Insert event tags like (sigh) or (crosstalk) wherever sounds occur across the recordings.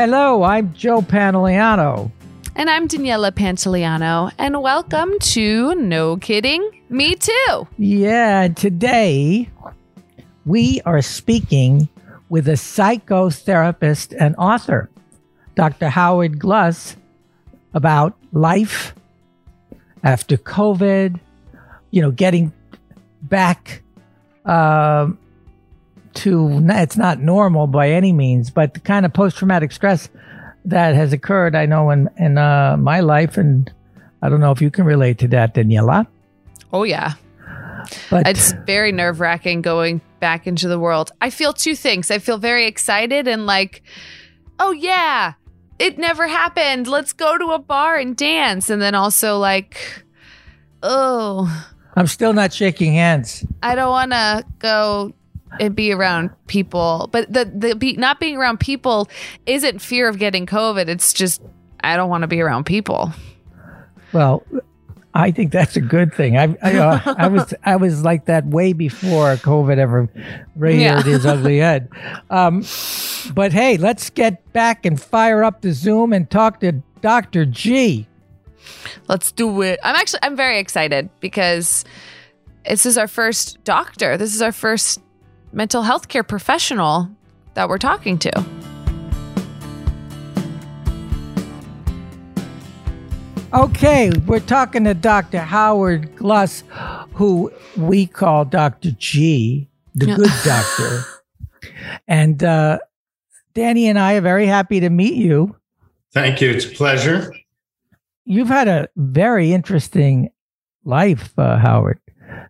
Hello, I'm Joe Pantoliano. And I'm Daniela Pantoliano, and welcome to No Kidding, Me Too. Yeah, today we are speaking with a psychotherapist and author, Dr. Howard Gluss, about life after COVID, you know, getting back uh, to, it's not normal by any means, but the kind of post traumatic stress that has occurred, I know, in, in uh, my life. And I don't know if you can relate to that, Daniela. Oh, yeah. But It's very nerve wracking going back into the world. I feel two things. I feel very excited and like, oh, yeah, it never happened. Let's go to a bar and dance. And then also like, oh, I'm still not shaking hands. I don't want to go and be around people. But the the be, not being around people isn't fear of getting COVID. It's just I don't want to be around people. Well, I think that's a good thing. I I, uh, I was I was like that way before COVID ever reared Yeah. his ugly head. Um, but hey, let's get back and fire up the Zoom and talk to Doctor G. Let's do it. I'm actually I'm very excited because this is our first doctor. This is our first mental health care professional that we're talking to. Okay, we're talking to Dr. Howard Gluss, who we call Dr. G, the Yeah. good doctor. (laughs) And uh, Danny and I are very happy to meet you. Thank you. It's a pleasure. You've had a very interesting life, uh, Howard.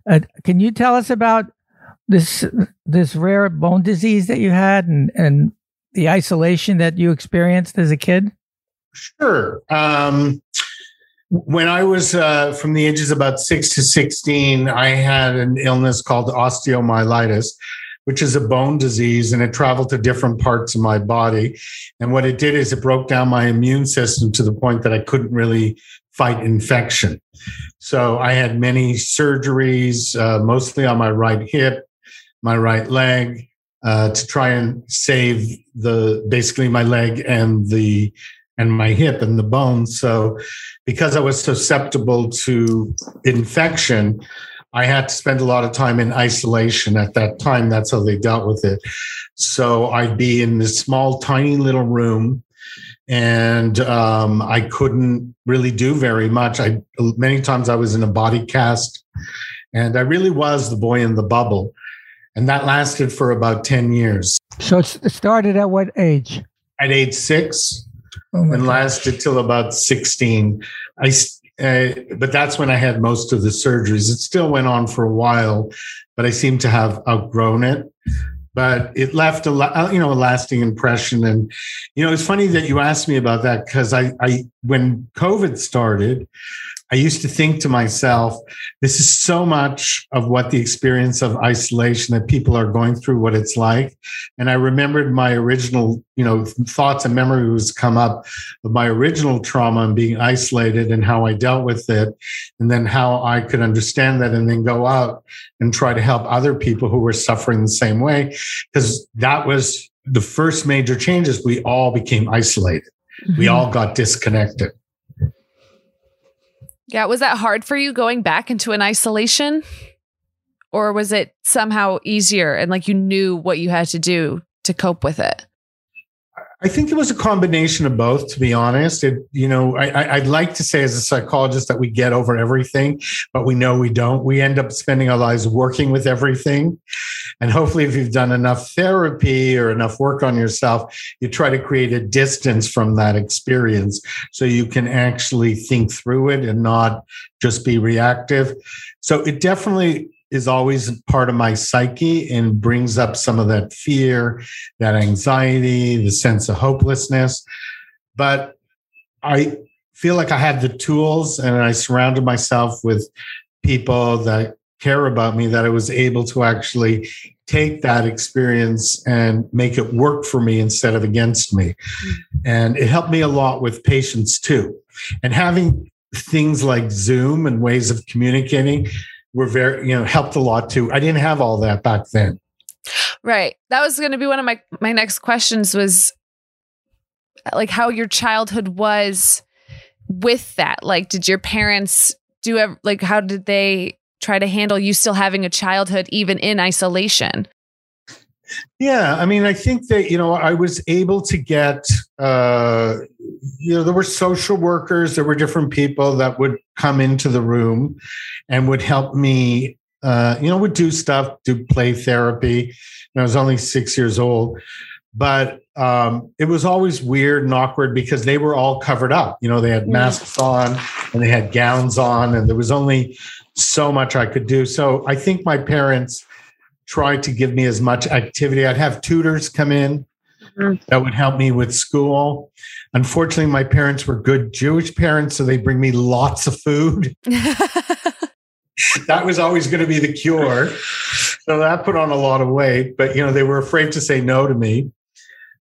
Uh, can you tell us about this this rare bone disease that you had and, and the isolation that you experienced as a kid? Sure. Um, when I was uh, from the ages about six to 16, I had an illness called osteomyelitis, which is a bone disease and it traveled to different parts of my body. And what it did is it broke down my immune system to the point that I couldn't really fight infection. So I had many surgeries, uh, mostly on my right hip, my right leg, uh, to try and save the basically my leg and the and my hip and the bones. So, because I was susceptible to infection, I had to spend a lot of time in isolation at that time. That's how they dealt with it. So, I'd be in this small, tiny little room. And um, I couldn't really do very much. I many times I was in a body cast, and I really was the boy in the bubble, and that lasted for about ten years. So it started at what age? At age six, Oh and God. lasted till about 16 I, uh, but that's when i had most of the surgeries it still went on for a while but i seem to have outgrown it but it left a uh, you know a lasting impression and you know it's funny that you asked me about that because i i when covid started i used to think to myself this is so much of what the experience of isolation that people are going through what it's like. And i remembered my original you know thoughts and memories come up of my original trauma and being isolated and how i dealt with it and then how i could understand that and then go out and try to help other people who were suffering the same way because that was the first major changes. We all became isolated. We Mhm. all got disconnected Yeah, was that hard for you going back into an isolation? Or was it somehow easier and like you knew what you had to do to cope with it? I think it was a combination of both, to be honest. It, you know, I, I'd like to say as a psychologist that we get over everything, but we know we don't. We end up spending our lives working with everything. And hopefully, if you've done enough therapy or enough work on yourself, you try to create a distance from that experience so you can actually think through it and not just be reactive. So it definitely is always part of my psyche and brings up some of that fear, that anxiety, the sense of hopelessness. But I feel like I had the tools and I surrounded myself with people that care about me that I was able to actually take that experience and make it work for me instead of against me. Mm-hmm. And it helped me a lot with patients too. And having things like Zoom and ways of communicating were very, you know, helped a lot too. I didn't have all that back then. Right. That was going to be one of my my next questions was like how your childhood was with that. Like, did your parents do like how did they try to handle you still having a childhood even in isolation? Yeah, I mean, I think that you know I was able to get, uh, you know, there were social workers, there were different people that would come into the room and would help me, uh, you know, would do stuff, do play therapy. And I was only six years old, but um, it was always weird and awkward because they were all covered up. You know, they had masks on and they had gowns on, and there was only so much I could do. So I think my parents tried to give me as much activity. I'd have tutors come in mm-hmm. that would help me with school. Unfortunately, my parents were good Jewish parents, so they bring me lots of food. (laughs) that was always going to be the cure. So that put on a lot of weight, but you know, they were afraid to say no to me.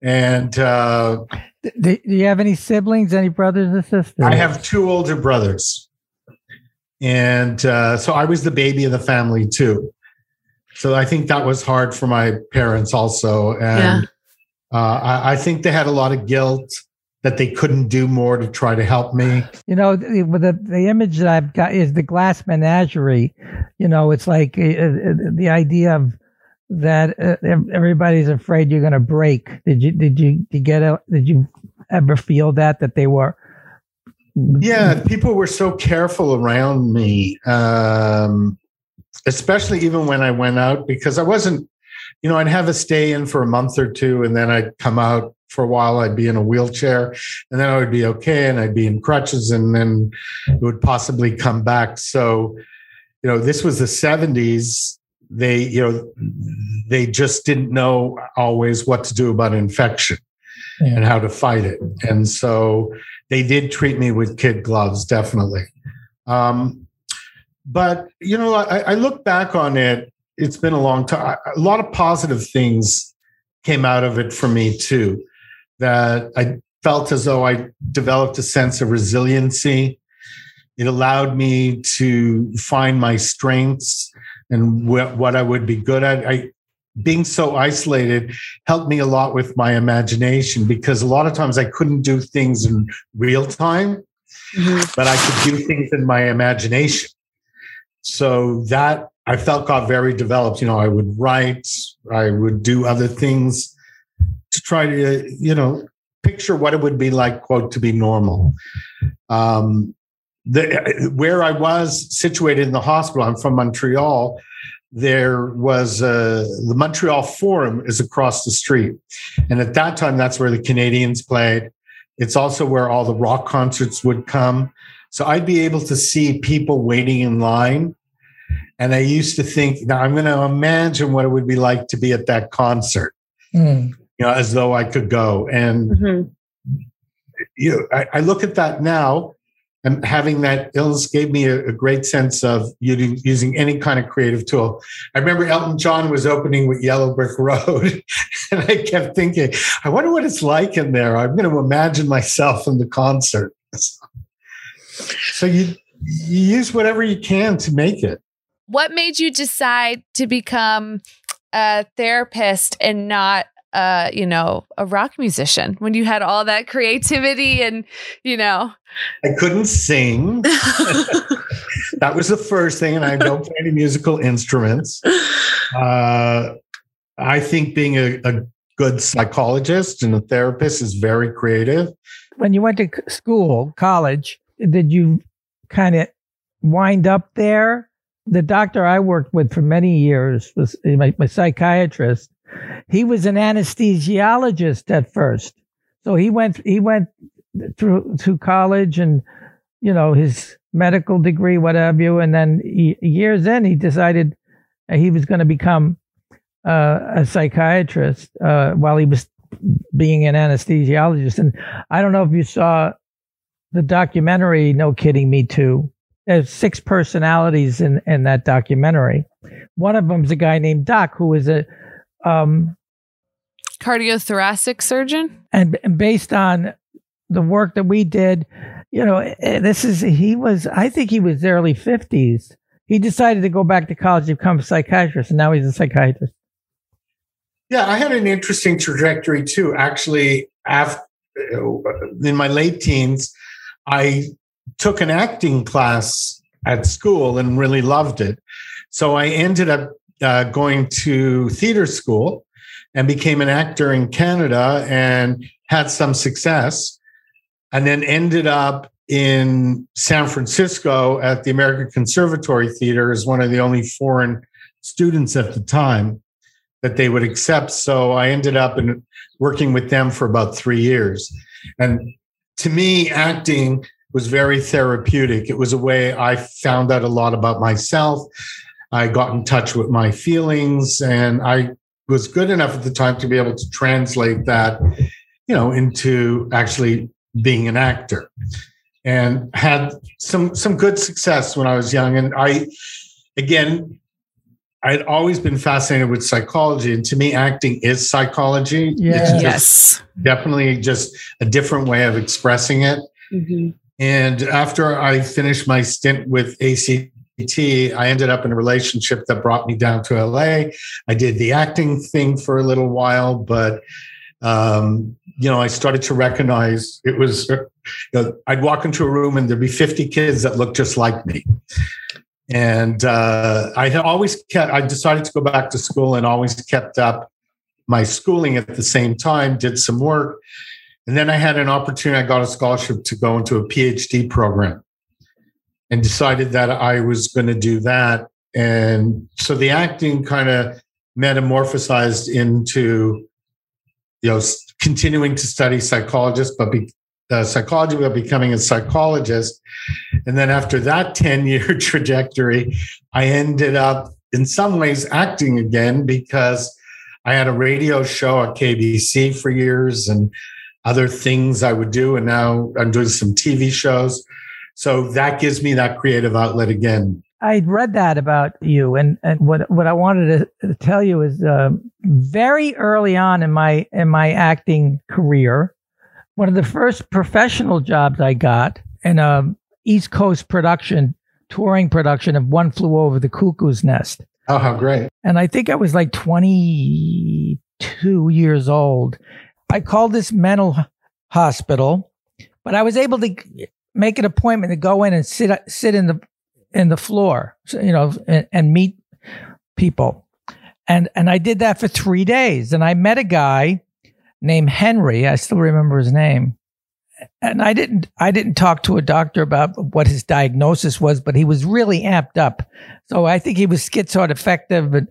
And uh, do, do you have any siblings, any brothers or sisters? I have two older brothers. And uh, so I was the baby of the family too. So I think that was hard for my parents also. And yeah. uh, I, I, think they had a lot of guilt that they couldn't do more to try to help me. You know, the, the, the image that I've got is the glass menagerie. You know, it's like uh, uh the idea of that uh, everybody's afraid you're going to break. Did you, did you, did you get a, did you ever feel that, that they were, yeah, people were so careful around me. Um, especially even when I went out because I wasn't, you know, I'd have a stay in for a month or two and then I'd come out for a while. I'd be in a wheelchair and then I would be okay and I'd be in crutches and then it would possibly come back. So, you know, this was the 70s. They, you know, they just didn't know always what to do about infection yeah. and how to fight it. And so they did treat me with kid gloves, definitely. Um, but you know, I, I look back on it. It's been a long time. A lot of positive things came out of it for me too. That I felt as though I developed a sense of resiliency. It allowed me to find my strengths and wh- what I would be good at. I, being so isolated helped me a lot with my imagination because a lot of times I couldn't do things in real time, mm-hmm. but I could do things in my imagination. So that I felt got very developed. You know, I would write, I would do other things to try to, you know, picture what it would be like, quote, to be normal. Um, the, where I was situated in the hospital, I'm from Montreal. There was uh, the Montreal Forum is across the street, and at that time, that's where the Canadiens played. It's also where all the rock concerts would come. So I'd be able to see people waiting in line. And I used to think, now I'm going to imagine what it would be like to be at that concert, mm. you know, as though I could go. And mm-hmm. you know, I, I, look at that now, and having that illness gave me a, a great sense of using, using any kind of creative tool. I remember Elton John was opening with Yellow Brick Road, (laughs) and I kept thinking, I wonder what it's like in there. I'm going to imagine myself in the concert. (laughs) So you you use whatever you can to make it. What made you decide to become a therapist and not uh, you know, a rock musician when you had all that creativity and, you know. I couldn't sing. (laughs) that was the first thing, and I don't play any musical instruments. Uh, I think being a, a good psychologist and a therapist is very creative. When you went to school, college, did you kind of wind up there? The doctor I worked with for many years was my, my psychiatrist. He was an anesthesiologist at first, so he went he went through to college and you know his medical degree, what have you, and then he, years in he decided he was going to become uh, a psychiatrist uh, while he was being an anesthesiologist. And I don't know if you saw the documentary No Kidding Me Too. There's six personalities in, in that documentary. One of them is a guy named Doc, who is a um, cardiothoracic surgeon. And, and based on the work that we did, you know, eh, this is, he was, I think he was early 50s. He decided to go back to college to become a psychiatrist, and now he's a psychiatrist. Yeah, I had an interesting trajectory too. Actually, after in my late teens, I took an acting class at school and really loved it. So I ended up uh, going to theater school and became an actor in Canada and had some success. And then ended up in San Francisco at the American Conservatory Theater as one of the only foreign students at the time that they would accept. So I ended up in working with them for about three years. And to me, acting was very therapeutic. It was a way I found out a lot about myself. I got in touch with my feelings and I was good enough at the time to be able to translate that, you know, into actually being an actor and had some some good success when I was young. And I again I'd always been fascinated with psychology, and to me, acting is psychology. Yes. Yes. definitely just a different way of expressing it. Mm-hmm. And after I finished my stint with ACT, I ended up in a relationship that brought me down to LA. I did the acting thing for a little while, but um, you know, I started to recognize it was. You know, I'd walk into a room and there'd be 50 kids that looked just like me. And uh, I always kept. I decided to go back to school and always kept up my schooling at the same time. Did some work, and then I had an opportunity. I got a scholarship to go into a PhD program, and decided that I was going to do that. And so the acting kind of metamorphosized into, you know, continuing to study psychologist, but be, uh, psychology, but becoming a psychologist. And then after that (laughs) 10 year trajectory, I ended up in some ways acting again because I had a radio show at KBC for years and other things I would do. And now I'm doing some TV shows. So that gives me that creative outlet again. I'd read that about you, and, and what what I wanted to tell you is uh, very early on in my in my acting career, one of the first professional jobs I got in a East Coast production, touring production of One Flew Over the Cuckoo's Nest. Oh, how great. And I think I was like 22 years old. I called this mental hospital, but I was able to make an appointment to go in and sit sit in the in the floor, you know, and, and meet people. And and I did that for 3 days and I met a guy named Henry. I still remember his name. And I didn't I didn't talk to a doctor about what his diagnosis was, but he was really amped up. So I think he was schizoaffective, but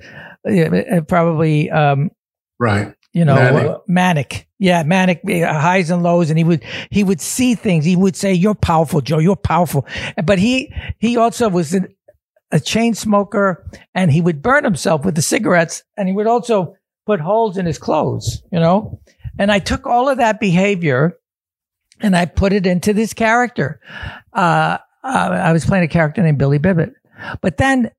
uh, probably um, right. You know, manic. Uh, manic. Yeah, manic uh, highs and lows, and he would he would see things. He would say, "You're powerful, Joe. You're powerful." But he he also was an, a chain smoker, and he would burn himself with the cigarettes, and he would also put holes in his clothes. You know, and I took all of that behavior and I put it into this character. Uh, I was playing a character named Billy Bibbit, but then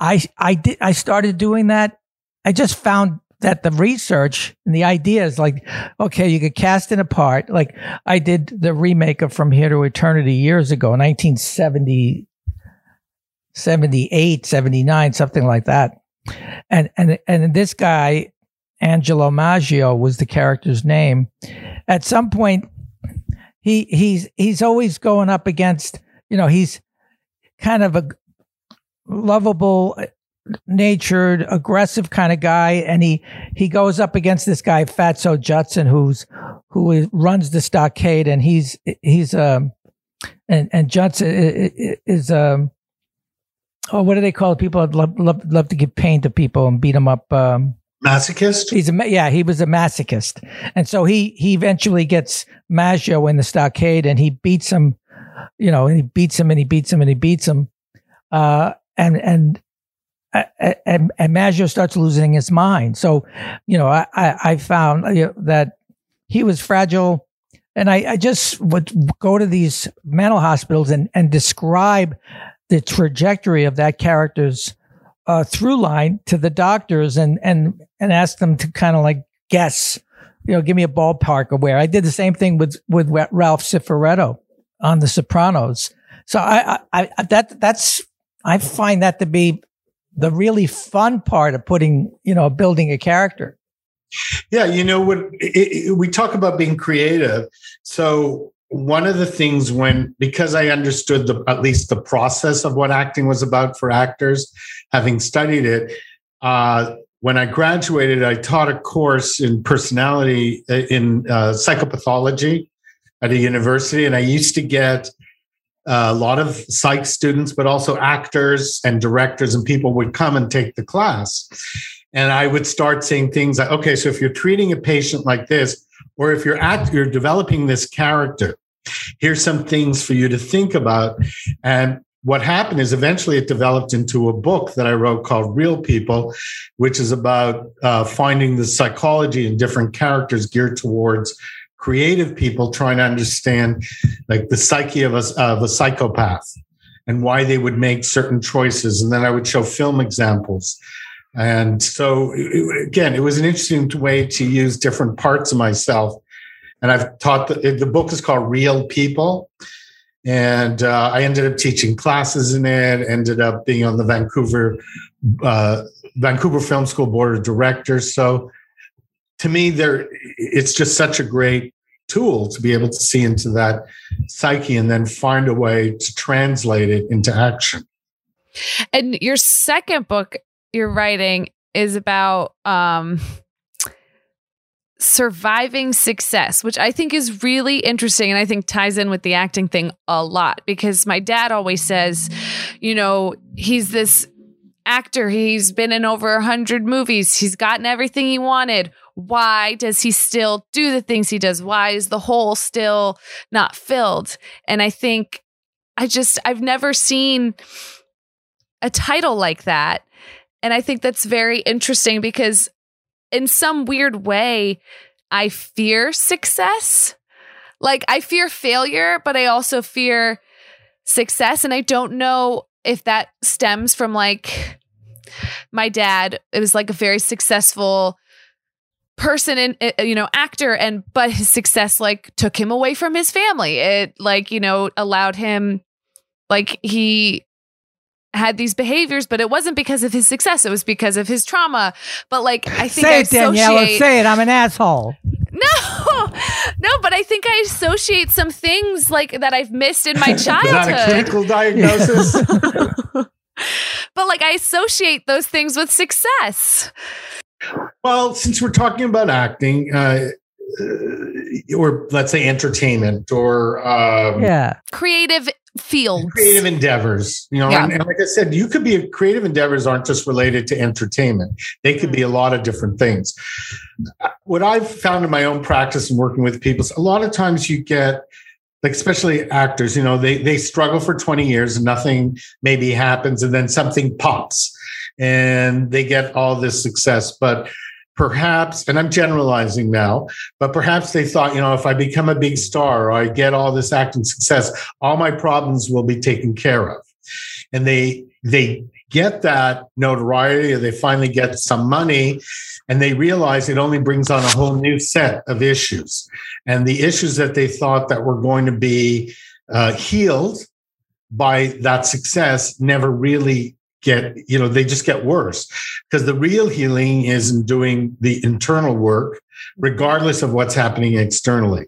I I did I started doing that. I just found that the research and the ideas like okay you could cast in a part like I did the remake of From Here to Eternity years ago 1970 78 79 something like that and and and this guy Angelo Maggio was the character's name. At some point, he he's he's always going up against you know he's kind of a lovable natured aggressive kind of guy and he he goes up against this guy fatso judson who's who runs the stockade and he's he's um and and judson is um oh what do they call it people love love, love to give pain to people and beat them up um masochist. He's a yeah, he was a masochist, and so he he eventually gets Maggio in the stockade, and he beats him. You know, and he beats him, and he beats him, and he beats him, uh, and and. And, and Maggio starts losing his mind. So, you know, I, I, found you know, that he was fragile. And I, I just would go to these mental hospitals and, and describe the trajectory of that character's uh, through line to the doctors and and and ask them to kind of like guess, you know, give me a ballpark of where. I did the same thing with with Ralph Cifaretto on The Sopranos. So I, I, I that that's I find that to be the really fun part of putting, you know, building a character. Yeah, you know what? It, it, we talk about being creative. So one of the things when because I understood the at least the process of what acting was about for actors, having studied it. Uh, when I graduated, I taught a course in personality uh, in uh, psychopathology at a university, and I used to get a lot of psych students, but also actors and directors and people would come and take the class. And I would start saying things like, okay, so if you're treating a patient like this, or if you're act, you're developing this character, here's some things for you to think about. And what happened is eventually it developed into a book that I wrote called Real People, which is about uh, finding the psychology in different characters geared towards creative people trying to understand like the psyche of a, of a psychopath and why they would make certain choices. And then I would show film examples. And so, again, it was an interesting way to use different parts of myself. And I've taught the, the book is called Real People. And uh, I ended up teaching classes in it, ended up being on the Vancouver uh, Vancouver Film School Board of Directors. So to me, there it's just such a great tool to be able to see into that psyche and then find a way to translate it into action. And your second book you're writing is about um surviving success, which I think is really interesting and I think ties in with the acting thing a lot because my dad always says, you know, he's this actor, he's been in over a hundred movies, he's gotten everything he wanted why does he still do the things he does? Why is the hole still not filled? And I think I just, I've never seen a title like that. And I think that's very interesting because, in some weird way, I fear success. Like, I fear failure, but I also fear success. And I don't know if that stems from like my dad. It was like a very successful person and uh, you know actor and but his success like took him away from his family it like you know allowed him like he had these behaviors but it wasn't because of his success. It was because of his trauma. But like i think say I it Daniela. Say it. I'm an asshole. No. (laughs) No but i think i associate some things like that i've missed in my (laughs) childhood not a clinical diagnosis? (laughs) But like i associate those things with success. Well, since we're talking about acting, uh, uh, or let's say entertainment or um, yeah, creative fields, creative endeavors. You know, yeah. and, and, like I said, you could be creative endeavors aren't just related to entertainment; they could be a lot of different things. Uh, what I've found in my own practice and working with people, a lot of times you get like especially actors you know they they struggle for 20 years and nothing maybe happens and then something pops and they get all this success. But perhaps, and I'm generalizing now, but perhaps they thought, you know, if I become a big star or I get all this acting success, all my problems will be taken care of. And they, they get that notoriety or they finally get some money and they realize it only brings on a whole new set of issues. And the issues that they thought that were going to be uh, healed by that success never really get you know they just get worse. Because the real healing is in doing the internal work regardless of what's happening externally.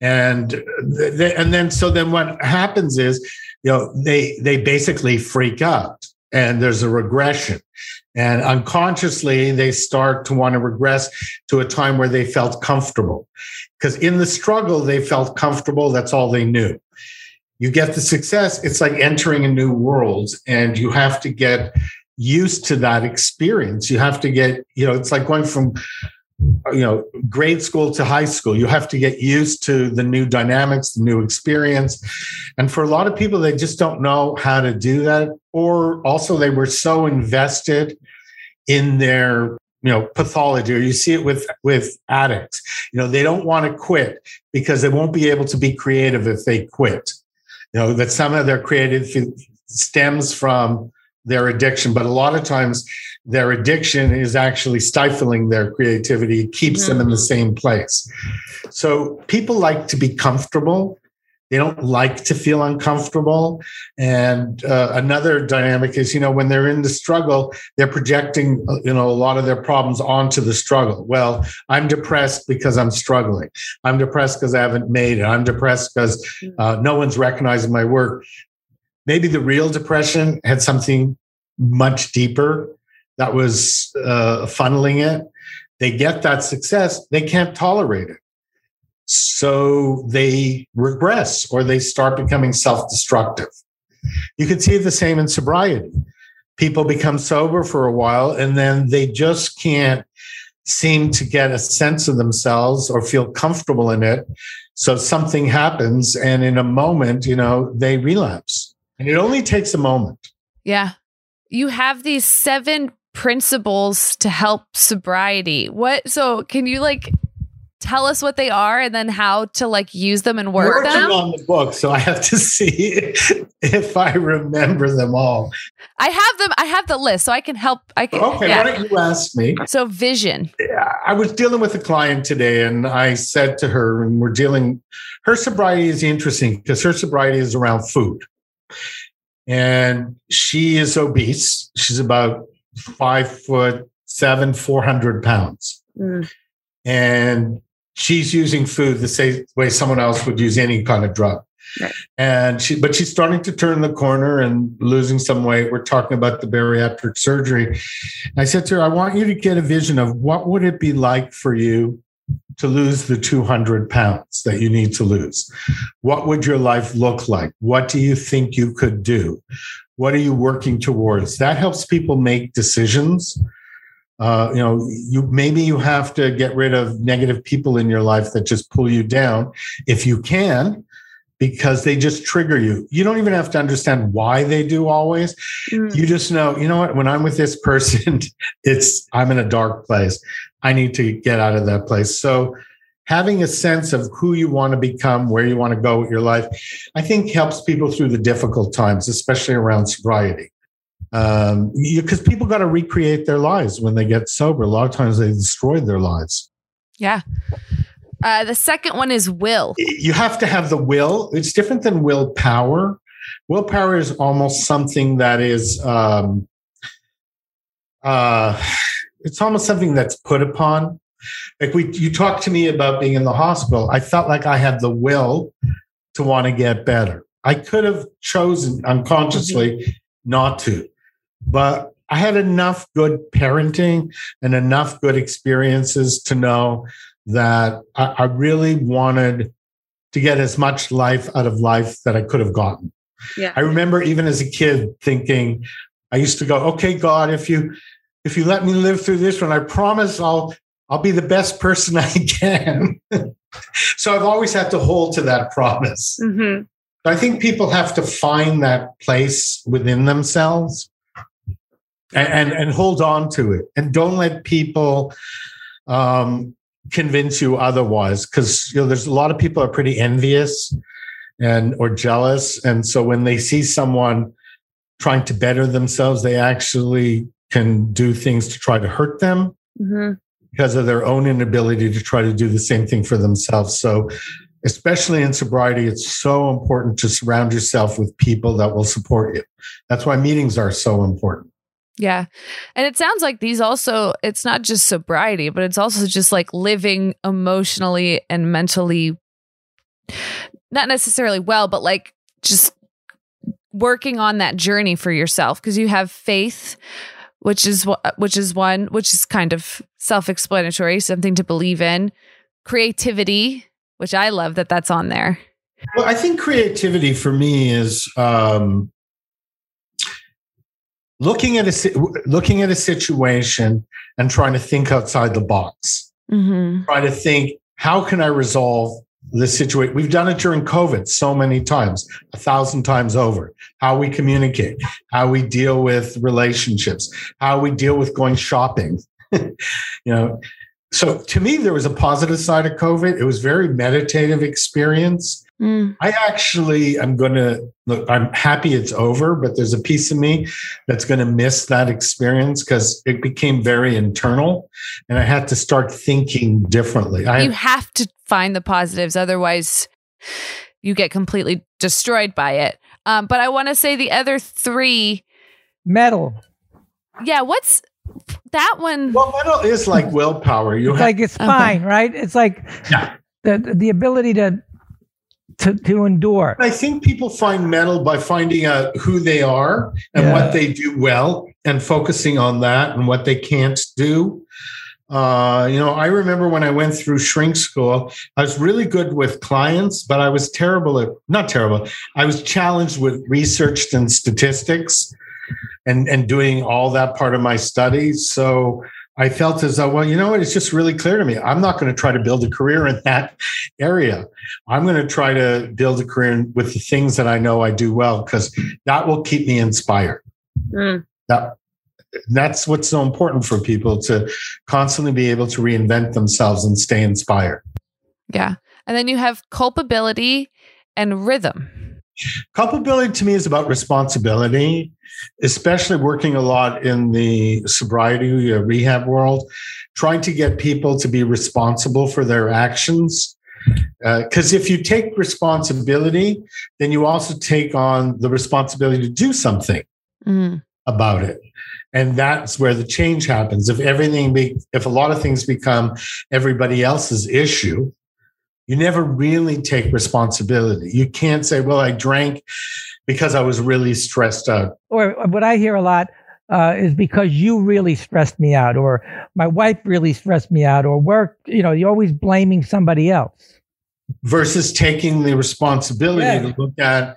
And and then so then what happens is you know they they basically freak out and there's a regression. And unconsciously they start to want to regress to a time where they felt comfortable. Because in the struggle they felt comfortable that's all they knew you get the success, it's like entering a new world and you have to get used to that experience. You have to get, you know, it's like going from you know grade school to high school. You have to get used to the new dynamics the new experience. And for a lot of people they just don't know how to do that or also they were so invested in their you know pathology or you see it with with addicts. You know they don't want to quit because they won't be able to be creative if they quit you know that some of their creative stems from their addiction but a lot of times their addiction is actually stifling their creativity it keeps them in the mm. same place. So people like to be comfortable They don't like to feel uncomfortable. And uh, another dynamic is, you know, when they're in the struggle, they're projecting, you know, a lot of their problems onto the struggle. Well, I'm depressed because I'm struggling. I'm depressed because I haven't made it. I'm depressed because uh, no one's recognizing my work. Maybe the real depression had something much deeper that was uh, funneling it. They get that success, they can't tolerate it. So they regress or they start becoming self destructive. You can see the same in sobriety. People become sober for a while and then they just can't seem to get a sense of themselves or feel comfortable in it. So something happens and in a moment, you know, they relapse. And it only takes a moment. Yeah. You have these seven principles to help sobriety. What so can you like tell us what they are and then how to like use them and work Working them? on the book, so I have to (laughs) see if I remember them all. I have them. I have the list, so I can help. I can. Okay, yeah. why don't you ask me? So vision. I was dealing with a client today, and I said to her, and we're dealing. Her sobriety is interesting because her sobriety is around food, and she is obese. She's about five foot seven, four hundred pounds, mm. and she's using food the same way someone else would use any kind of drug. Right. And she, but she's starting to turn the corner and losing some weight. We're talking about the bariatric surgery. I said to her, I want you to get a vision of what would it be like for you to lose the 200 pounds that you need to lose? What would your life look like? What do you think you could do? What are you working towards? That helps people make decisions uh, you know you maybe you have to get rid of negative people in your life that just pull you down if you can because they just trigger you. You don't even have to understand why they do always. Mm. you just know you know what when i'm with this person (laughs) it's i'm in a dark place. I need to get out of that place. So having a sense of who you want to become where you want to go with your life i think helps people through the difficult times especially around sobriety um because people got to recreate their lives when they get sober. A lot of times they destroy their lives. Yeah. Uh, the second one is will. you have to have the will. It's different than willpower. Willpower is almost something that is um uh it's almost something that's put upon. Like we you talked to me about being in the hospital. I felt like i had the will to want to get better. I could have chosen unconsciously not to but i had enough good parenting and enough good experiences to know that I, I really wanted to get as much life out of life that I could have gotten. Yeah. I remember even as a kid thinking, I used to go, okay, God, if you if you let me live through this one, I promise I'll I'll be the best person (laughs) I can. (laughs) so I've always had to hold to that promise. Mm-hmm. I think people have to find that place within themselves and, and, and hold on to it. And don't let people um, convince you otherwise. Because you know, there's a lot of people are pretty envious and or jealous. And so when they see someone trying to better themselves, they actually can do things to try to hurt them Mm-hmm. because of their own inability to try to do the same thing for themselves. So, especially in sobriety, it's so important to surround yourself with people that will support you. That's why meetings are so important. Yeah. And it sounds like these also, it's not just sobriety, but it's also just like living emotionally and mentally, not necessarily well, but like just working on that journey for yourself because you have faith which is wh- which is one which is kind of self-explanatory something to believe in creativity which i love that that's on there Well, I think creativity for me is um, looking at a looking at a situation and trying to think outside the box. mm-hmm. Try to think, how can I resolve this situation? We've done it during COVID so many times, a thousand times over. How we communicate, how we deal with relationships, how we deal with going shopping. (laughs) you know, so to me, there was a positive side of COVID. It was very meditative experience. Mm. I actually am going to look, I'm happy it's over, but there's a piece of me that's going to miss that experience because it became very internal and I had to start thinking differently. I you have to find the positives otherwise you get completely destroyed by it. Um, but I want to say the other three. Metal. Yeah, what's that one? Well, metal is like willpower. You It's have like it's spine, right? It's like Yeah. the the ability to to to endure. I think people find metal by finding out who they are and Yeah. what they do well and focusing on that and what they can't do. Uh, you know, I remember when I went through shrink school, I was really good with clients, but I was terrible at not terrible. I was challenged with research and statistics and and doing all that part of my studies. So I felt as though, well, you know what? It's just really clear to me. I'm not going to try to build a career in that area. I'm going to try to build a career with the things that I know I do well because that will keep me inspired. Mm. That that's what's so important for people to constantly be able to reinvent themselves and stay inspired. Yeah. And then you have culpability and rhythm. Culpability to me is about responsibility, especially working a lot in the sobriety uh, rehab world, trying to get people to be responsible for their actions. Because if you take responsibility, then you also take on the responsibility to do something Mm. about it. And that's where the change happens. If everything, be, if a lot of things become everybody else's issue, you never really take responsibility. You can't say, well, I drank because I was really stressed out. Or what I hear a lot uh, is because you really stressed me out, or my wife really stressed me out, or work. You know, you're always blaming somebody else. versus taking the responsibility Yeah. to look at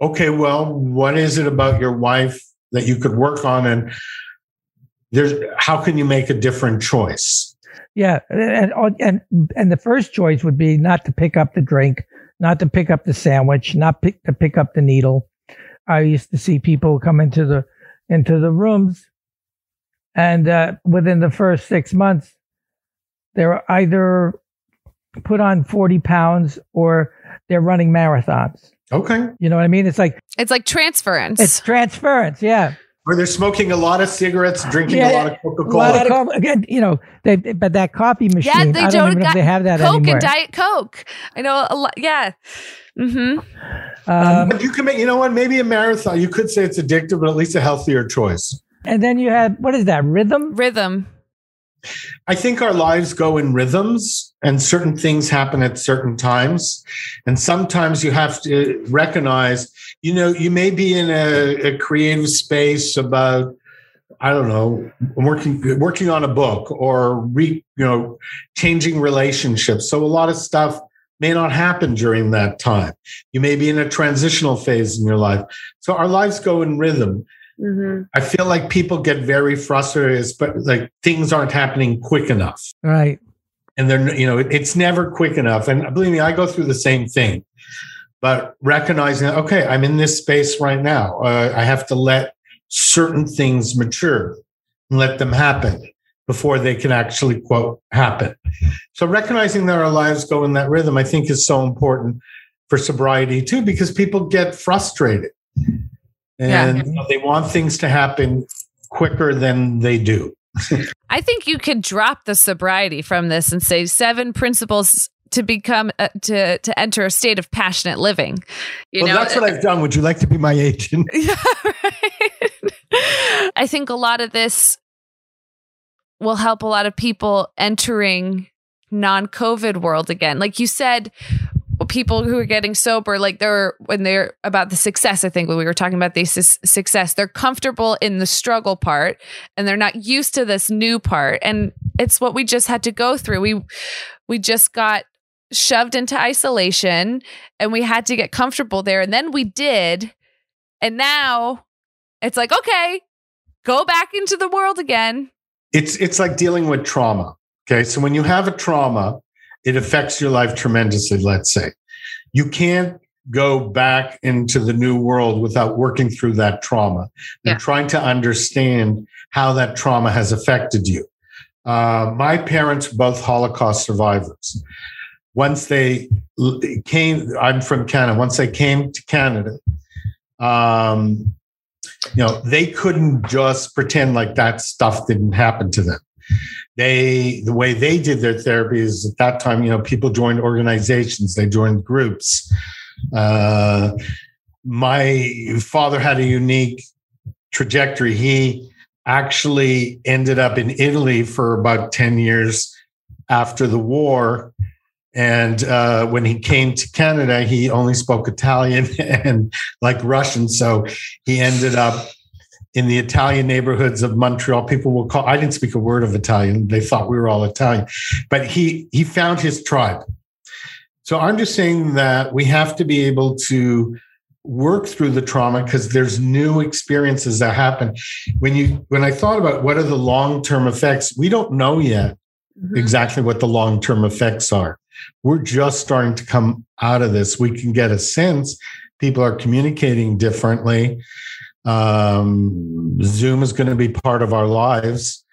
okay well what is it about your wife that you could work on and there's how can you make a different choice Yeah, and and and the first choice would be not to pick up the drink, not to pick up the sandwich, not pick to pick up the needle. I used to see people come into the into the rooms, and uh, within the first six months, they're either put on forty pounds or they're running marathons. okay You know what I mean? It's like It's like transference. it's transference. Yeah, or they're smoking a lot of cigarettes drinking Yeah, a lot of coca-cola lot of co- again. You know, they but that coffee machine. Yeah, they I don't don't even know if got they have that Coke anymore. and Diet Coke. I know a lot. Yeah. Mm-hmm. um, but you can make you know what maybe a marathon you could say it's addictive but at least a healthier choice and then you have what is that rhythm? Rhythm. I think our lives go in rhythms and certain things happen at certain times. And sometimes you have to recognize, you know, you may be in a, a creative space about, I don't know, working working on a book or re, you know, changing relationships. So a lot of stuff may not happen during that time. You may be in a transitional phase in your life. So our lives go in rhythm. Mm-hmm. I feel like people get very frustrated, but like things aren't happening quick enough. Right. And they're, you know, it's never quick enough. And believe me, I go through the same thing. But recognizing, okay, I'm in this space right now. Uh, I have to let certain things mature and let them happen before they can actually, quote, happen. So recognizing that our lives go in that rhythm, I think is so important for sobriety too, because people get frustrated and Yeah. you know, they want things to happen quicker than they do. (laughs) I think you could drop the sobriety from this and say seven principles to become uh, to to enter a state of passionate living. You well, know, that's what I've done. Would you like to be my agent? (laughs) Yeah, right. (laughs) I think a lot of this will help a lot of people entering non-COVID world again. Like you said, people who are getting sober, like they're when they're about the success. I think when we were talking about the su- success, they're comfortable in the struggle part, and they're not used to this new part. And it's what we just had to go through. We we just got shoved into isolation, and we had to get comfortable there, and then we did. And now it's like, okay, go back into the world again. It's it's like dealing with trauma. Okay, so when you have a trauma, it affects your life tremendously. Let's say you can't go back into the new world without working through that trauma Yeah. and trying to understand how that trauma has affected you. Uh, my parents both Holocaust survivors. Once they came, I'm from Canada. Once they came to Canada, um, you know, they couldn't just pretend like that stuff didn't happen to them. They, the way they did their therapy is at that time, you know, people joined organizations, they joined groups. Uh, my father had a unique trajectory. He actually ended up in Italy for about 10 years after the war. And uh, when he came to Canada, he only spoke Italian (laughs) and like Russian. So he ended up in the Italian neighborhoods of Montreal. People will call, I didn't speak a word of Italian. They thought we were all Italian, but he, he found his tribe. So I'm just saying that we have to be able to work through the trauma because there's new experiences that happen. When you, when I thought about what are the long-term effects, we don't know yet mm-hmm. exactly what the long-term effects are. We're just starting to come out of this. We can get a sense people are communicating differently. Um, Zoom is going to be part of our lives.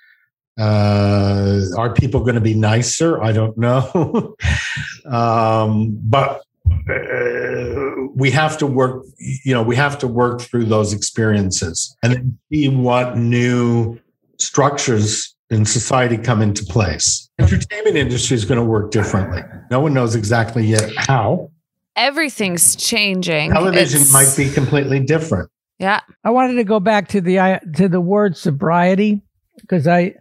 Uh, are people going to be nicer? I don't know. (laughs) um, but uh, we have to work, you know, we have to work through those experiences and see what new structures in society come into place. Entertainment industry is going to work differently. No one knows exactly yet how. Everything's changing. Television it's... might be completely different. Yeah. I wanted to go back to the to the word sobriety because I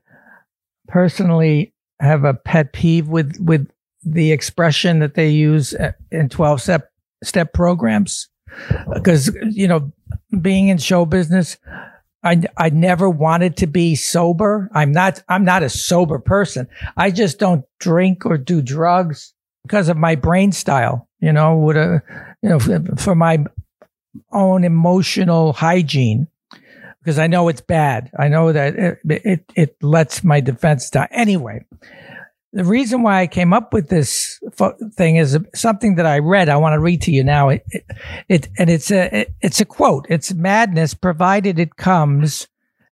personally have a pet peeve with with the expression that they use in 12 step step programs because you know being in show business I, I never wanted to be sober. I'm not, I'm not a sober person. I just don't drink or do drugs because of my brain style, you know, with a, you know, for my own emotional hygiene because I know it's bad. I know that it, it, it lets my defense die. Anyway, the reason why I came up with this thing is something that I read. I want to read to you now. It, it, it and it's a, it, it's a quote. It's madness provided it comes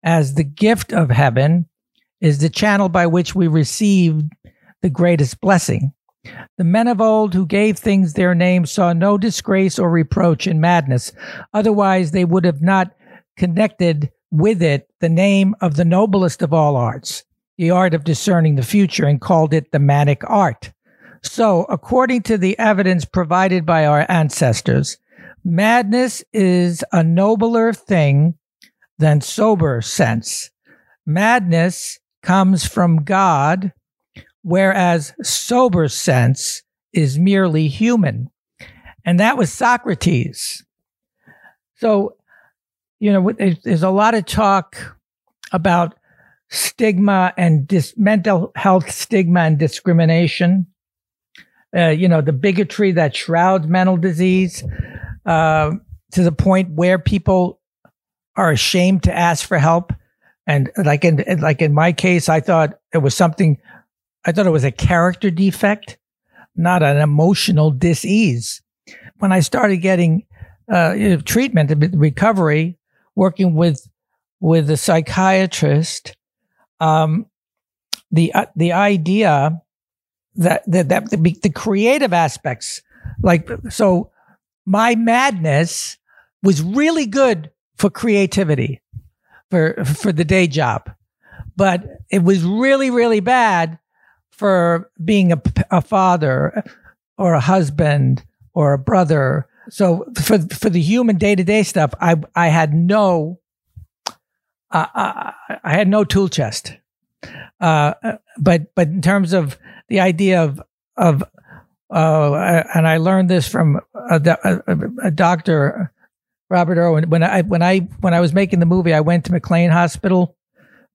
as the gift of heaven is the channel by which we receive the greatest blessing. The men of old who gave things their name saw no disgrace or reproach in madness. Otherwise, they would have not connected with it the name of the noblest of all arts, the art of discerning the future, and called it the manic art. So, according to the evidence provided by our ancestors, madness is a nobler thing than sober sense. Madness comes from God whereas sober sense is merely human. And that was Socrates. So, you know, there's a lot of talk about stigma and dis- mental health stigma and discrimination. Uh, you know, the bigotry that shrouds mental disease uh, to the point where people are ashamed to ask for help. And like in like in my case, I thought it was something I thought it was a character defect, not an emotional disease. When I started getting uh, treatment and recovery, working with with a psychiatrist, um, the uh, the idea that that, that the, the creative aspects, like so, my madness was really good for creativity, for for the day job, but it was really really bad for being a, a father or a husband or a brother. So for for the human day to day stuff, I I had no uh, I, I, had no tool chest. Uh, but but in terms of the idea of of uh, and I learned this from a, a, a doctor, Robert Irwin. When I when I when I was making the movie, I went to McLean Hospital,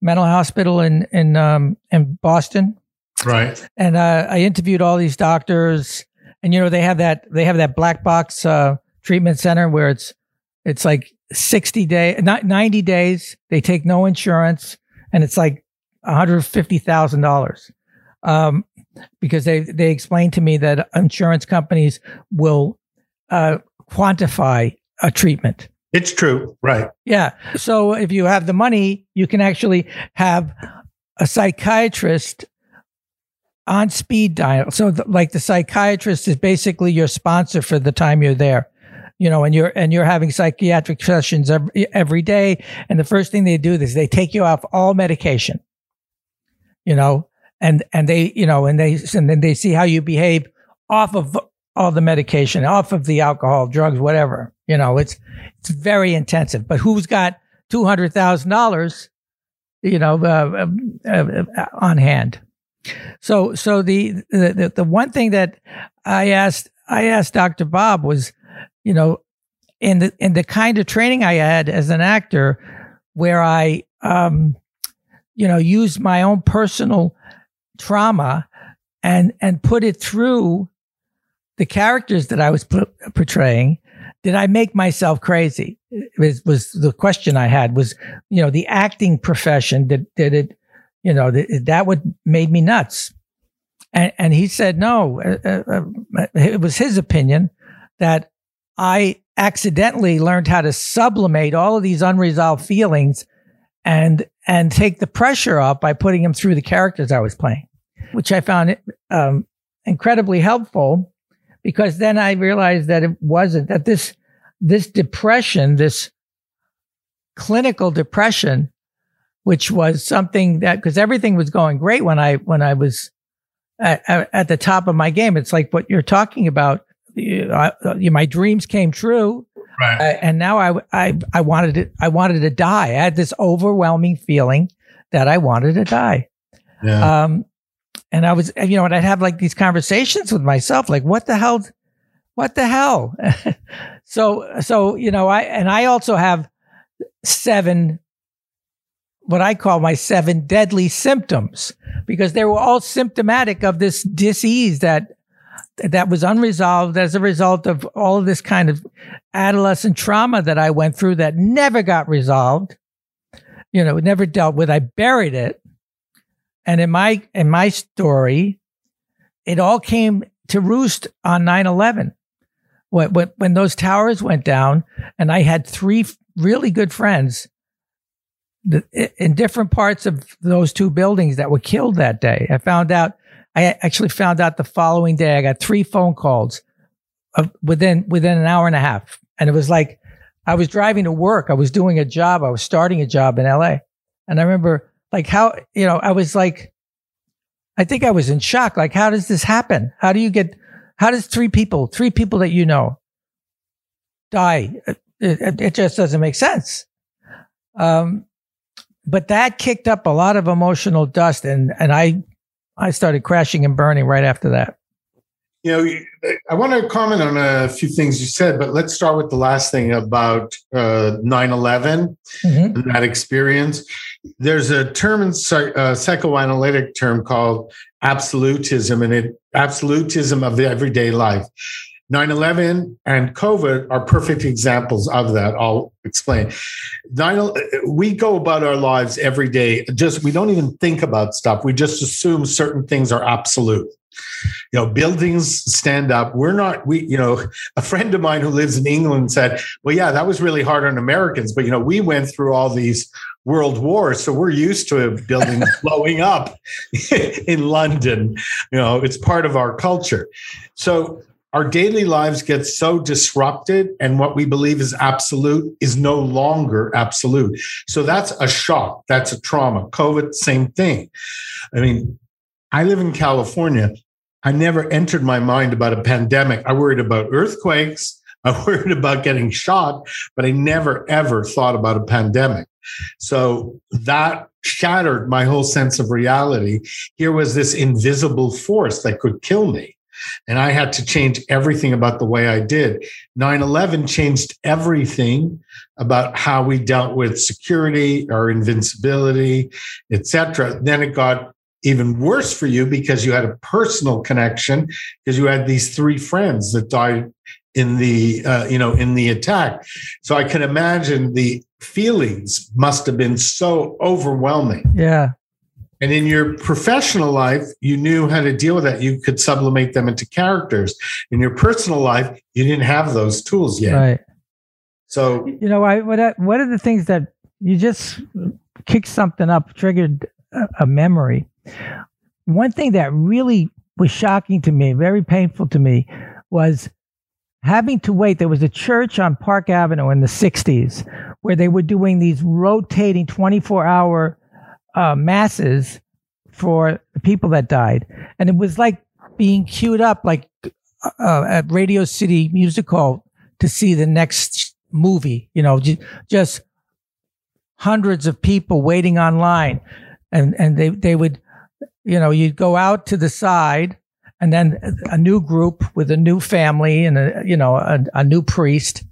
mental hospital in in um, in Boston, Right. And uh, I interviewed all these doctors, and you know they have that they have that black box uh, treatment center where it's it's like sixty day, not ninety days. They take no insurance, and it's like one hundred fifty thousand dollars. Um, because they they explained to me that insurance companies will uh, quantify a treatment. It's true, right? Yeah. So if you have the money, you can actually have a psychiatrist on speed dial. So the, like the psychiatrist is basically your sponsor for the time you're there. You know, and you're and you're having psychiatric sessions every, every day, and the first thing they do is they take you off all medication. You know, and and they you know and they and then they see how you behave off of all the medication, off of the alcohol, drugs, whatever. You know, it's it's very intensive. But who's got two hundred thousand dollars, you know, uh, uh, uh, on hand? So, so the, the the one thing that I asked I asked Dr. Bob was, you know, in the in the kind of training I had as an actor, where I, um, you know, used my own personal trauma and and put it through the characters that I was p- portraying, did I make myself crazy? Was, was the question I had was, you know, the acting profession, did, did it, you know, th- that would made me nuts. And, and he said, no, uh, uh, uh, it was his opinion that I accidentally learned how to sublimate all of these unresolved feelings and, and take the pressure off by putting them through the characters I was playing, which I found um, incredibly helpful because then I realized that it wasn't that this this depression, this clinical depression, which was something that because everything was going great when I when I was at, at, the top of my game. It's like what you're talking about. You, I, you, my dreams came true, right. uh, and now I, I I wanted to I wanted to die. I had this overwhelming feeling that I wanted to die. Yeah. Um, and I was, you know, and I'd have like these conversations with myself, like, what the hell, what the hell? (laughs) so, so, you know, I, and I also have seven, what I call my seven deadly symptoms because they were all symptomatic of this disease that, that was unresolved as a result of all of this kind of adolescent trauma that I went through that never got resolved, you know, never dealt with. I buried it and in my in my story, it all came to roost on 9-11. When, when, when those towers went down, and I had three really good friends in different parts of those two buildings that were killed that day. I found out, I actually found out the following day. I got three phone calls within within an hour and a half, and it was like I was driving to work. I was doing a job. I was starting a job in L.A. And I remember like how you know i was like i think i was in shock like how does this happen how do you get how does three people three people that you know die it, it, it just doesn't make sense um, but that kicked up a lot of emotional dust and and i i started crashing and burning right after that you know, I want to comment on a few things you said, but let's start with the last thing about uh, 9 uh, 11 mm-hmm. and that experience. There's a term in uh, psychoanalytic term called absolutism, and it absolutism of the everyday life. 9 11 and COVID are perfect examples of that. I'll explain. 9, we go about our lives every day, just we don't even think about stuff. We just assume certain things are absolute you know buildings stand up we're not we you know a friend of mine who lives in england said well yeah that was really hard on americans but you know we went through all these world wars so we're used to buildings (laughs) blowing up (laughs) in london you know it's part of our culture so our daily lives get so disrupted and what we believe is absolute is no longer absolute so that's a shock that's a trauma covid same thing i mean I live in California. I never entered my mind about a pandemic. I worried about earthquakes. (laughs) I worried about getting shot, but I never ever thought about a pandemic. So that shattered my whole sense of reality. Here was this invisible force that could kill me. And I had to change everything about the way I did. 9 11 changed everything about how we dealt with security, our invincibility, etc. Then it got even worse for you because you had a personal connection because you had these three friends that died in the uh, you know in the attack so i can imagine the feelings must have been so overwhelming yeah and in your professional life you knew how to deal with that. You could sublimate them into characters. In your personal life you didn't have those tools yet. Right. So you know I, what, I, what are the things that you just kicked something up triggered a, a memory. One thing that really was shocking to me, very painful to me, was having to wait. There was a church on Park Avenue in the 60s where they were doing these rotating 24 hour uh, masses for the people that died. And it was like being queued up like uh, at Radio City Music Hall to see the next movie. You know, just hundreds of people waiting online, and and they they would, you know, you'd go out to the side, and then a new group with a new family and a you know a, a new priest,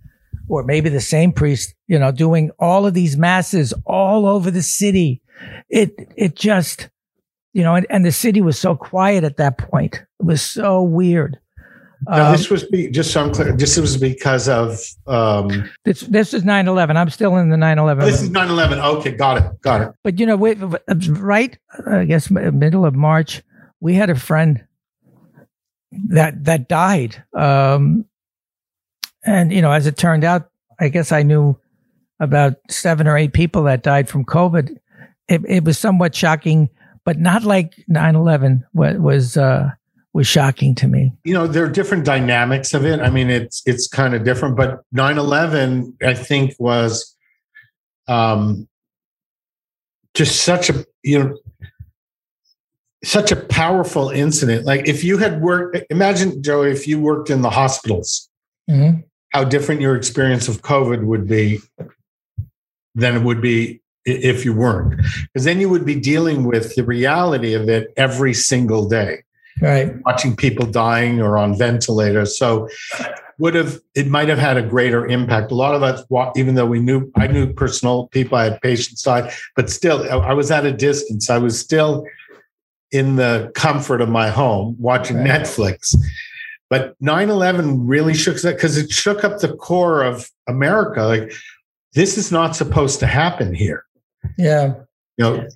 or maybe the same priest, you know, doing all of these masses all over the city. It it just you know, and, and the city was so quiet at that point. It was so weird. Now, Um, this was be, just so I'm clear. This was because of um, this this is 9-11. I'm still in the 9-11. this is 9/11. Okay, got it, got it. but you know, we, right? I guess middle of March, we had a friend that that died, um, and you know, as it turned out, I guess I knew about seven or eight people that died from COVID. It, it was somewhat shocking, but not like 9-11 was was, uh, was shocking to me. You know, there are different dynamics of it. I mean, it's it's kind of different, but 9/11, I think, was um, just such a you know such a powerful incident. Like if you had worked, imagine Joey, if you worked in the hospitals, Mhm. how different your experience of COVID would be than it would be if you weren't. Because then you would be dealing with the reality of it every single day, Right. watching people dying or on ventilators. So would have it might have had a greater impact. A lot of us, even though we knew, I knew personal people, I had patients die, but still, I was at a distance. I was still in the comfort of my home watching Right. Netflix. But 9 11 really shook that because it shook up the core of America. Like, this is not supposed to happen here. Yeah. You know,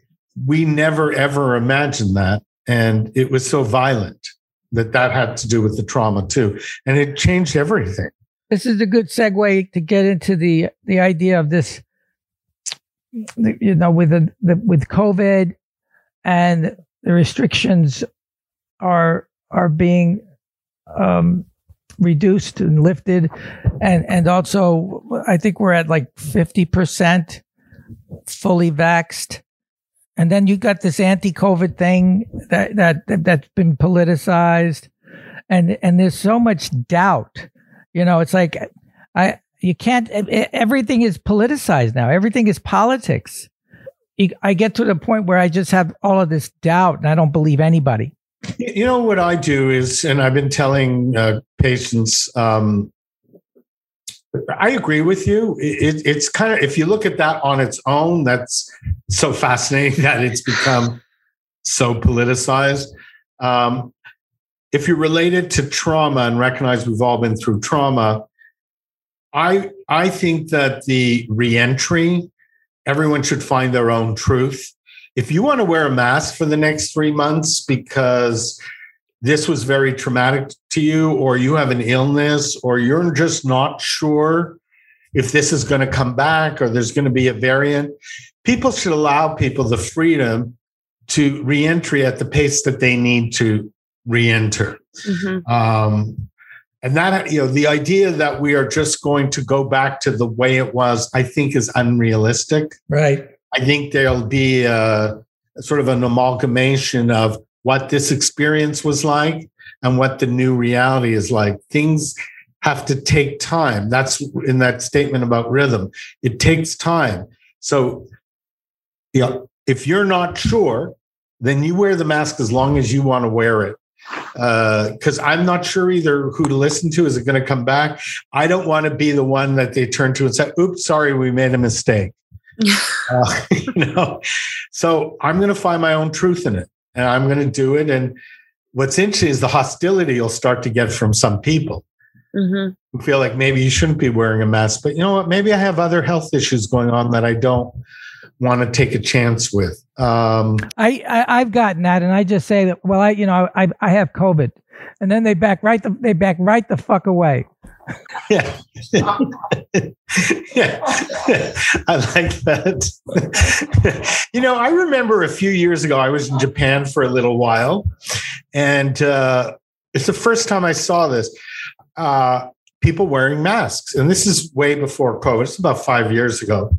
we never ever imagined that. And it was so violent that that had to do with the trauma too. And it changed everything. this is a good segue to get into the the idea of this you know with the, the with covid and the restrictions are are being um reduced and lifted and and also i think we're at like 50% fully vaxxed and then you got this anti-covid thing that that, that that's been politicized and and there's so much doubt you know, it's like I you can't. Everything is politicized now. Everything is politics. I get to the point where I just have all of this doubt, and I don't believe anybody. You know what I do is, and I've been telling uh, patients, um, I agree with you. It, it's kind of if you look at that on its own, that's so fascinating (laughs) that it's become so politicized. Um, if you're related to trauma and recognize we've all been through trauma, I I think that the reentry, everyone should find their own truth. If you want to wear a mask for the next three months because this was very traumatic to you, or you have an illness, or you're just not sure if this is going to come back or there's going to be a variant, people should allow people the freedom to reentry at the pace that they need to reenter. Mhm. Um, and that, you know, the idea that we are just going to go back to the way it was, I think is unrealistic. Right. I think there'll be a, sort of an amalgamation of what this experience was like and what the new reality is like. Things have to take time. That's in that statement about rhythm. It takes time. So, yeah, if you're not sure, then you wear the mask as long as you want to wear it. Because I'm not sure either who to listen to. Is it going to come back? I don't want to be the one that they turn to and say, "Oops, sorry, we made a mistake." (laughs) Uh, (laughs) you know, so I'm going to find my own truth in it, and I'm going to do it. And what's interesting is the hostility you'll start to get from some people Mhm. who feel like maybe you shouldn't be wearing a mask, but you know what? Maybe I have other health issues going on that I don't want to take a chance with. Um, I, I I've gotten that, and I just say that. Well, I you know I I have COVID, and then they back right the they back right the fuck away. yeah. (laughs) yeah. (laughs) I like that. (laughs) you know, I remember a few years ago, I was in Japan for a little while, and uh, it's the first time I saw this. Uh, people wearing masks, and this is way before COVID. It's about five years ago,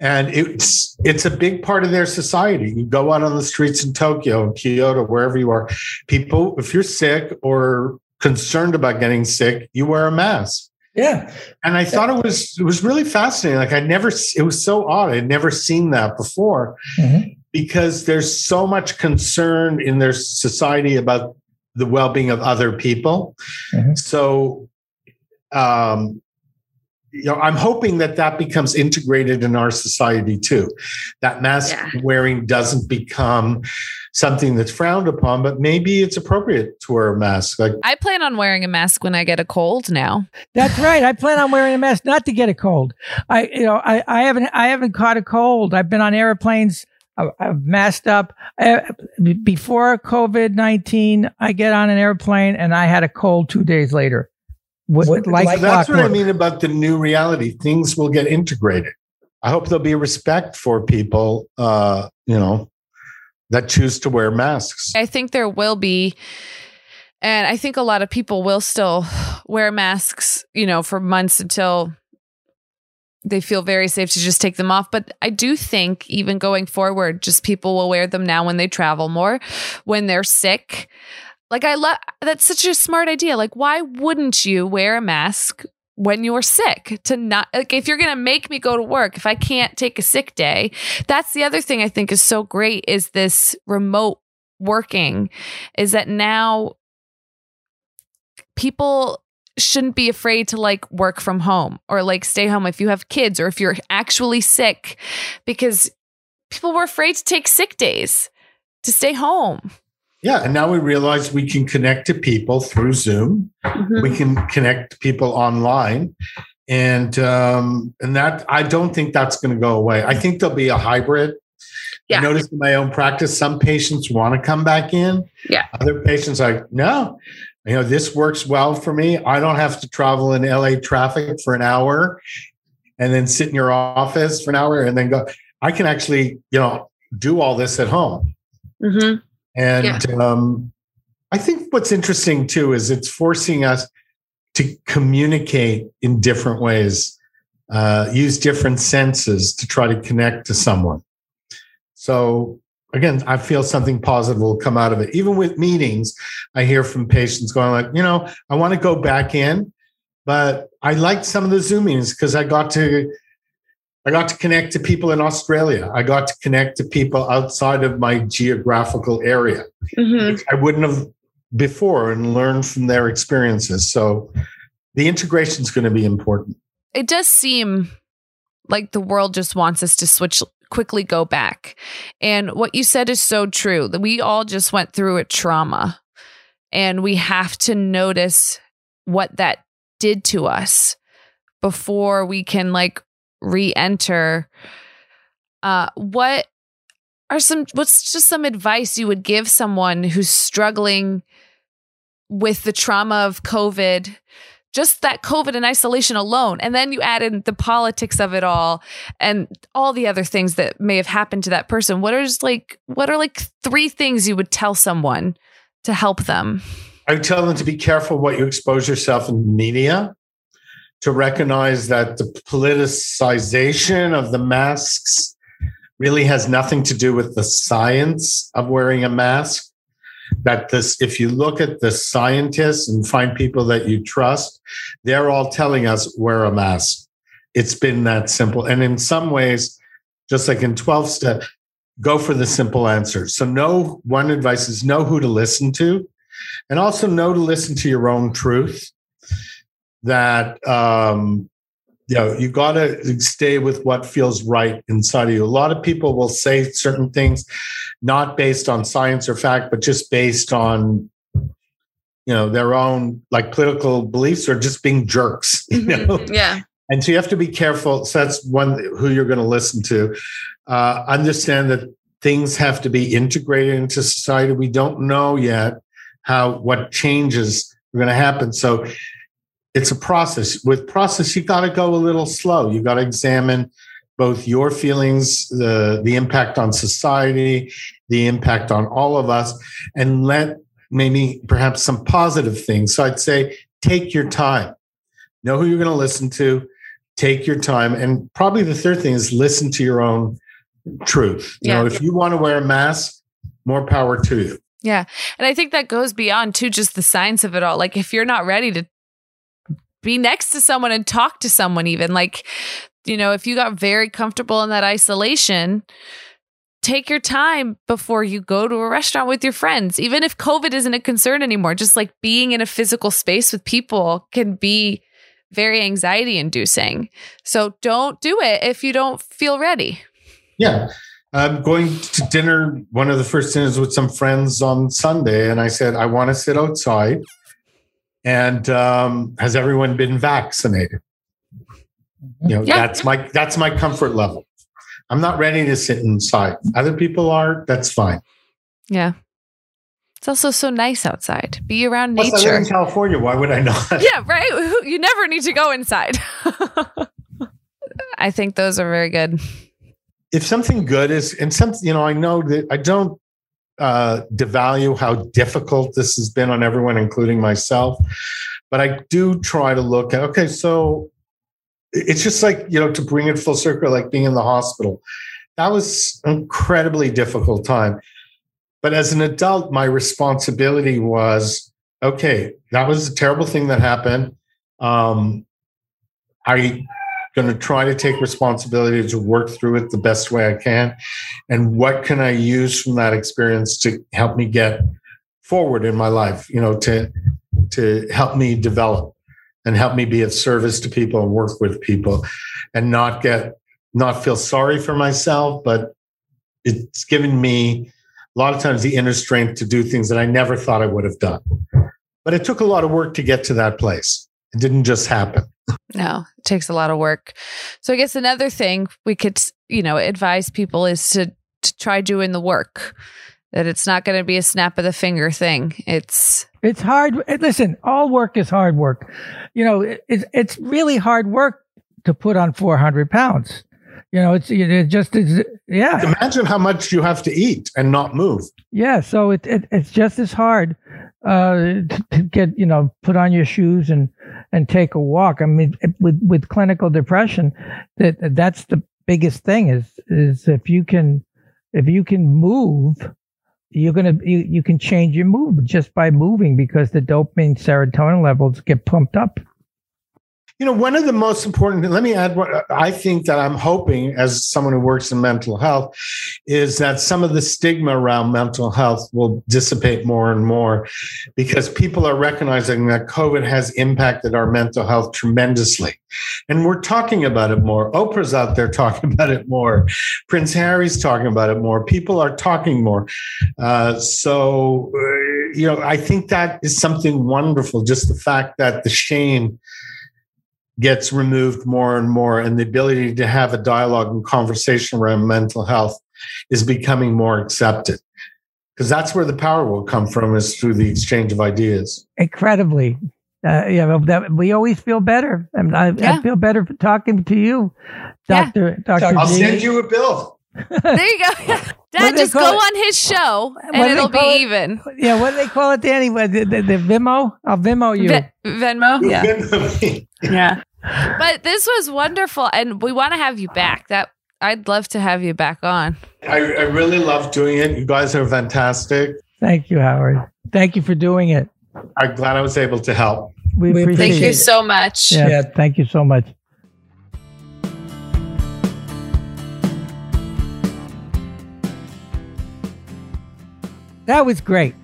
and it's it's a big part of their society. You go out on the streets in Tokyo, Kyoto, wherever you are. People, if you're sick or concerned about getting sick, you wear a mask. Yeah. And I thought it was it was really fascinating. Like I never it was so odd. I'd never seen that before. Mm-hmm. Because there's so much concern in their society about the well-being of other people. Mm-hmm. So um you know, I'm hoping that that becomes integrated in our society too. That mask yeah. wearing doesn't become something that's frowned upon, but maybe it's appropriate to wear a mask. Like I plan on wearing a mask when I get a cold now. That's right. I plan on wearing a mask not to get a cold. I, you know, I, I haven't, I haven't caught a cold. I've been on airplanes. I've masked up before COVID nineteen. I get on an airplane and I had a cold two days later. What, like that's what I mean about the new reality. Things will get integrated. I hope there'll be respect for people, uh, you know, that choose to wear masks. I think there will be. And I think a lot of people will still wear masks, you know, for months until they feel very safe to just take them off. But I do think even going forward, just people will wear them now when they travel more, when they're sick. Like I love that's such a smart idea. Like why wouldn't you wear a mask when you're sick to not like if you're going to make me go to work if I can't take a sick day. That's the other thing I think is so great is this remote working is that now people shouldn't be afraid to like work from home or like stay home if you have kids or if you're actually sick because people were afraid to take sick days to stay home. Yeah, and now we realize we can connect to people through Zoom. Mm-hmm. We can connect people online, and um, and that I don't think that's going to go away. I think there'll be a hybrid. Yeah. I notice in my own practice, some patients want to come back in. Yeah. Other patients like, no, you know, this works well for me. I don't have to travel in LA traffic for an hour and then sit in your office for an hour and then go. I can actually, you know, do all this at home. Mm-hmm. And yeah. um, I think what's interesting too is it's forcing us to communicate in different ways, uh, use different senses to try to connect to someone. So again, I feel something positive will come out of it. Even with meetings, I hear from patients going like, you know, I want to go back in, but I liked some of the Zoom meetings because I got to I got to connect to people in Australia. I got to connect to people outside of my geographical area. Mm-hmm. I wouldn't have before and learn from their experiences. So the integration is going to be important. It does seem like the world just wants us to switch quickly go back. And what you said is so true that we all just went through a trauma and we have to notice what that did to us before we can like re-enter. Uh what are some what's just some advice you would give someone who's struggling with the trauma of covid? Just that covid and isolation alone and then you add in the politics of it all and all the other things that may have happened to that person. What are just like what are like three things you would tell someone to help them? I would tell them to be careful what you expose yourself in the media to recognize that the politicization of the masks really has nothing to do with the science of wearing a mask. That this, if you look at the scientists and find people that you trust, they're all telling us wear a mask. It's been that simple. And in some ways, just like in 12 step, go for the simple answer. So know one advice is know who to listen to and also know to listen to your own truth that um, you know you got to stay with what feels right inside of you. A lot of people will say certain things not based on science or fact, but just based on you know their own like political beliefs or just being jerks. (laughs) You mm-hmm. know? Yeah. And so you have to be careful. So that's one who you're going to listen to. Uh, understand that things have to be integrated into society. We don't know yet how what changes are going to happen. So it's a process. With process, you got to go a little slow. You got to examine both your feelings, the the impact on society, the impact on all of us, and let maybe perhaps some positive things. So I'd say take your time. Know who you're going to listen to. Take your time, and probably the third thing is listen to your own truth. You yeah. know, if you want to wear a mask, more power to you. Yeah. And I think that goes beyond to just the science of it all. Like if you're not ready to be next to someone and talk to someone, even like, you know, if you got very comfortable in that isolation, take your time before you go to a restaurant with your friends. Even if COVID isn't a concern anymore, just like being in a physical space with people can be very anxiety inducing. So don't do it if you don't feel ready. Yeah. I'm going to dinner, one of the first dinners with some friends on Sunday, and I said, I want to sit outside. And um, has everyone been vaccinated? You know, Yeah. that's my that's my comfort level. I'm not ready to sit inside. Other people are, that's fine. Yeah. It's also so nice outside. Be around Plus, I live nature. in California. Why would I not? (laughs) yeah, right? (laughs) You never need to go inside. (laughs) I think those are very good. if something good is and some you know i know that i don't uh devalue how difficult this has been on everyone including myself. But i do try to look at okay so it's just like you know to bring it full circle like being in the hospital. That was an incredibly difficult time. But as an adult my responsibility was okay that was a terrible thing that happened. Um i going to try to take responsibility to work through it the best way I can. And what can I use from that experience to help me get forward in my life, you know, to to help me develop and help me be of service to people and work with people and not get not feel sorry for myself, but it's given me a lot of times the inner strength to do things that I never thought I would have done. But it took a lot of work to get to that place. It didn't just happen. No, it takes a lot of work. So I guess another thing we could, you know, advise people is to, to try doing the work. That it's not going to be a snap of the finger thing. It's It's hard. eh, Listen, all work is hard work. You know, it, it's it's really hard work to put on 400 pounds. You know, it's it just is. Yeah, Imagine how much you have to eat and not move. yeah. So it, it it's just as hard uh, to, to get you know put on your shoes and and take a walk. I mean, with with clinical depression, that that's the biggest thing is is if you can if you can move you're gonna you, you can change your mood just by moving because the dopamine serotonin levels get pumped up You know, one of the most important, let me add what I think that I'm hoping as someone who works in mental health is that some of the stigma around mental health will dissipate more and more because people are recognizing that COVID has impacted our mental health tremendously. And we're talking about it more. Oprah's out there (laughs) talking about it more. Prince Harry's talking about it more. People are talking more. Uh, so, uh, you know, I think that is something wonderful. Just the fact that the shame gets removed more and more, and the ability to have a dialogue and conversation around mental health is becoming more accepted. Because that's where the power will come from, is through the exchange of ideas. incredibly uh, yeah that, we always feel better and I, Yeah. I feel better for talking to you Yeah. dr dr I'll G. send you a bill. There you go. (laughs) (laughs) Dad, just go it? on his show and do it'll be it? even. yeah what do they call it danny what, the, the, the vimo i'll vimo you Ve- Venmo. Yeah. (laughs) Yeah. But this was wonderful, and we want to have you back. That I'd love to have you back on. I, I really love doing it. You guys are fantastic. thank you howard thank you for doing it I'm glad I was able to help. we, We appreciate appreciate Thank you it so much. yeah, Yeah. thank you so much that was great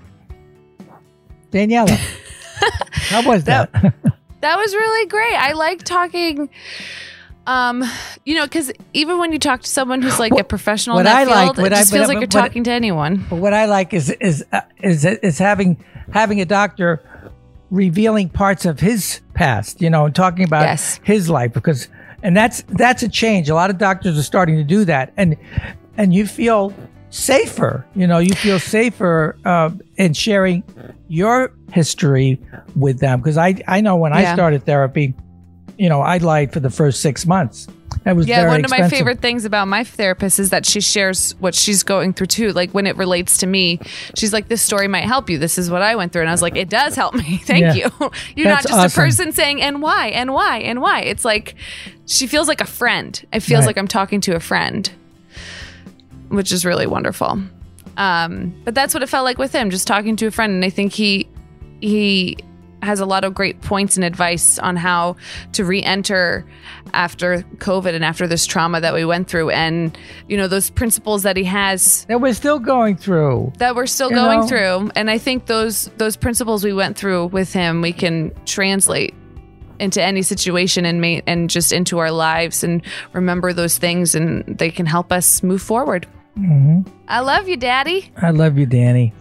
daniela (laughs) how was that, (laughs) That was really great. I like talking. Um, you know, because even when you talk to someone who's like a professional what in that I like- field, what it I- just but- feels like you're but- talking to anyone. But what I like is is uh, is is having having a doctor revealing parts of his past, you know, and talking about Yes. his life because and that's that's a change. A lot of doctors are starting to do that, and and you feel safer. You know, you feel safer uh, in sharing your history with them because I I know when I started therapy, you know, I lied for the first six months. That was Yeah, one of my favorite things about my therapist is that she shares what she's going through too. Like when it relates to me, she's like, "This story might help you. This is what I went through," and I was like, "It does help me. (laughs) Thank Yeah. you. (laughs) You're That's not just awesome. a person saying and why and why and why. It's like she feels like a friend. It feels Right. like I'm talking to a friend, which is really wonderful." Um, but that's what it felt like with him, just talking to a friend. And I think he he has a lot of great points and advice on how to re-enter after COVID and after this trauma that we went through, and you know those principles that he has That we're still going through. that we're still going know? through. And I think those those principles we went through with him, we can translate into any situation and ma- and just into our lives and remember those things, and they can help us move forward. Hmm I love you, Daddy. I love you, Danny.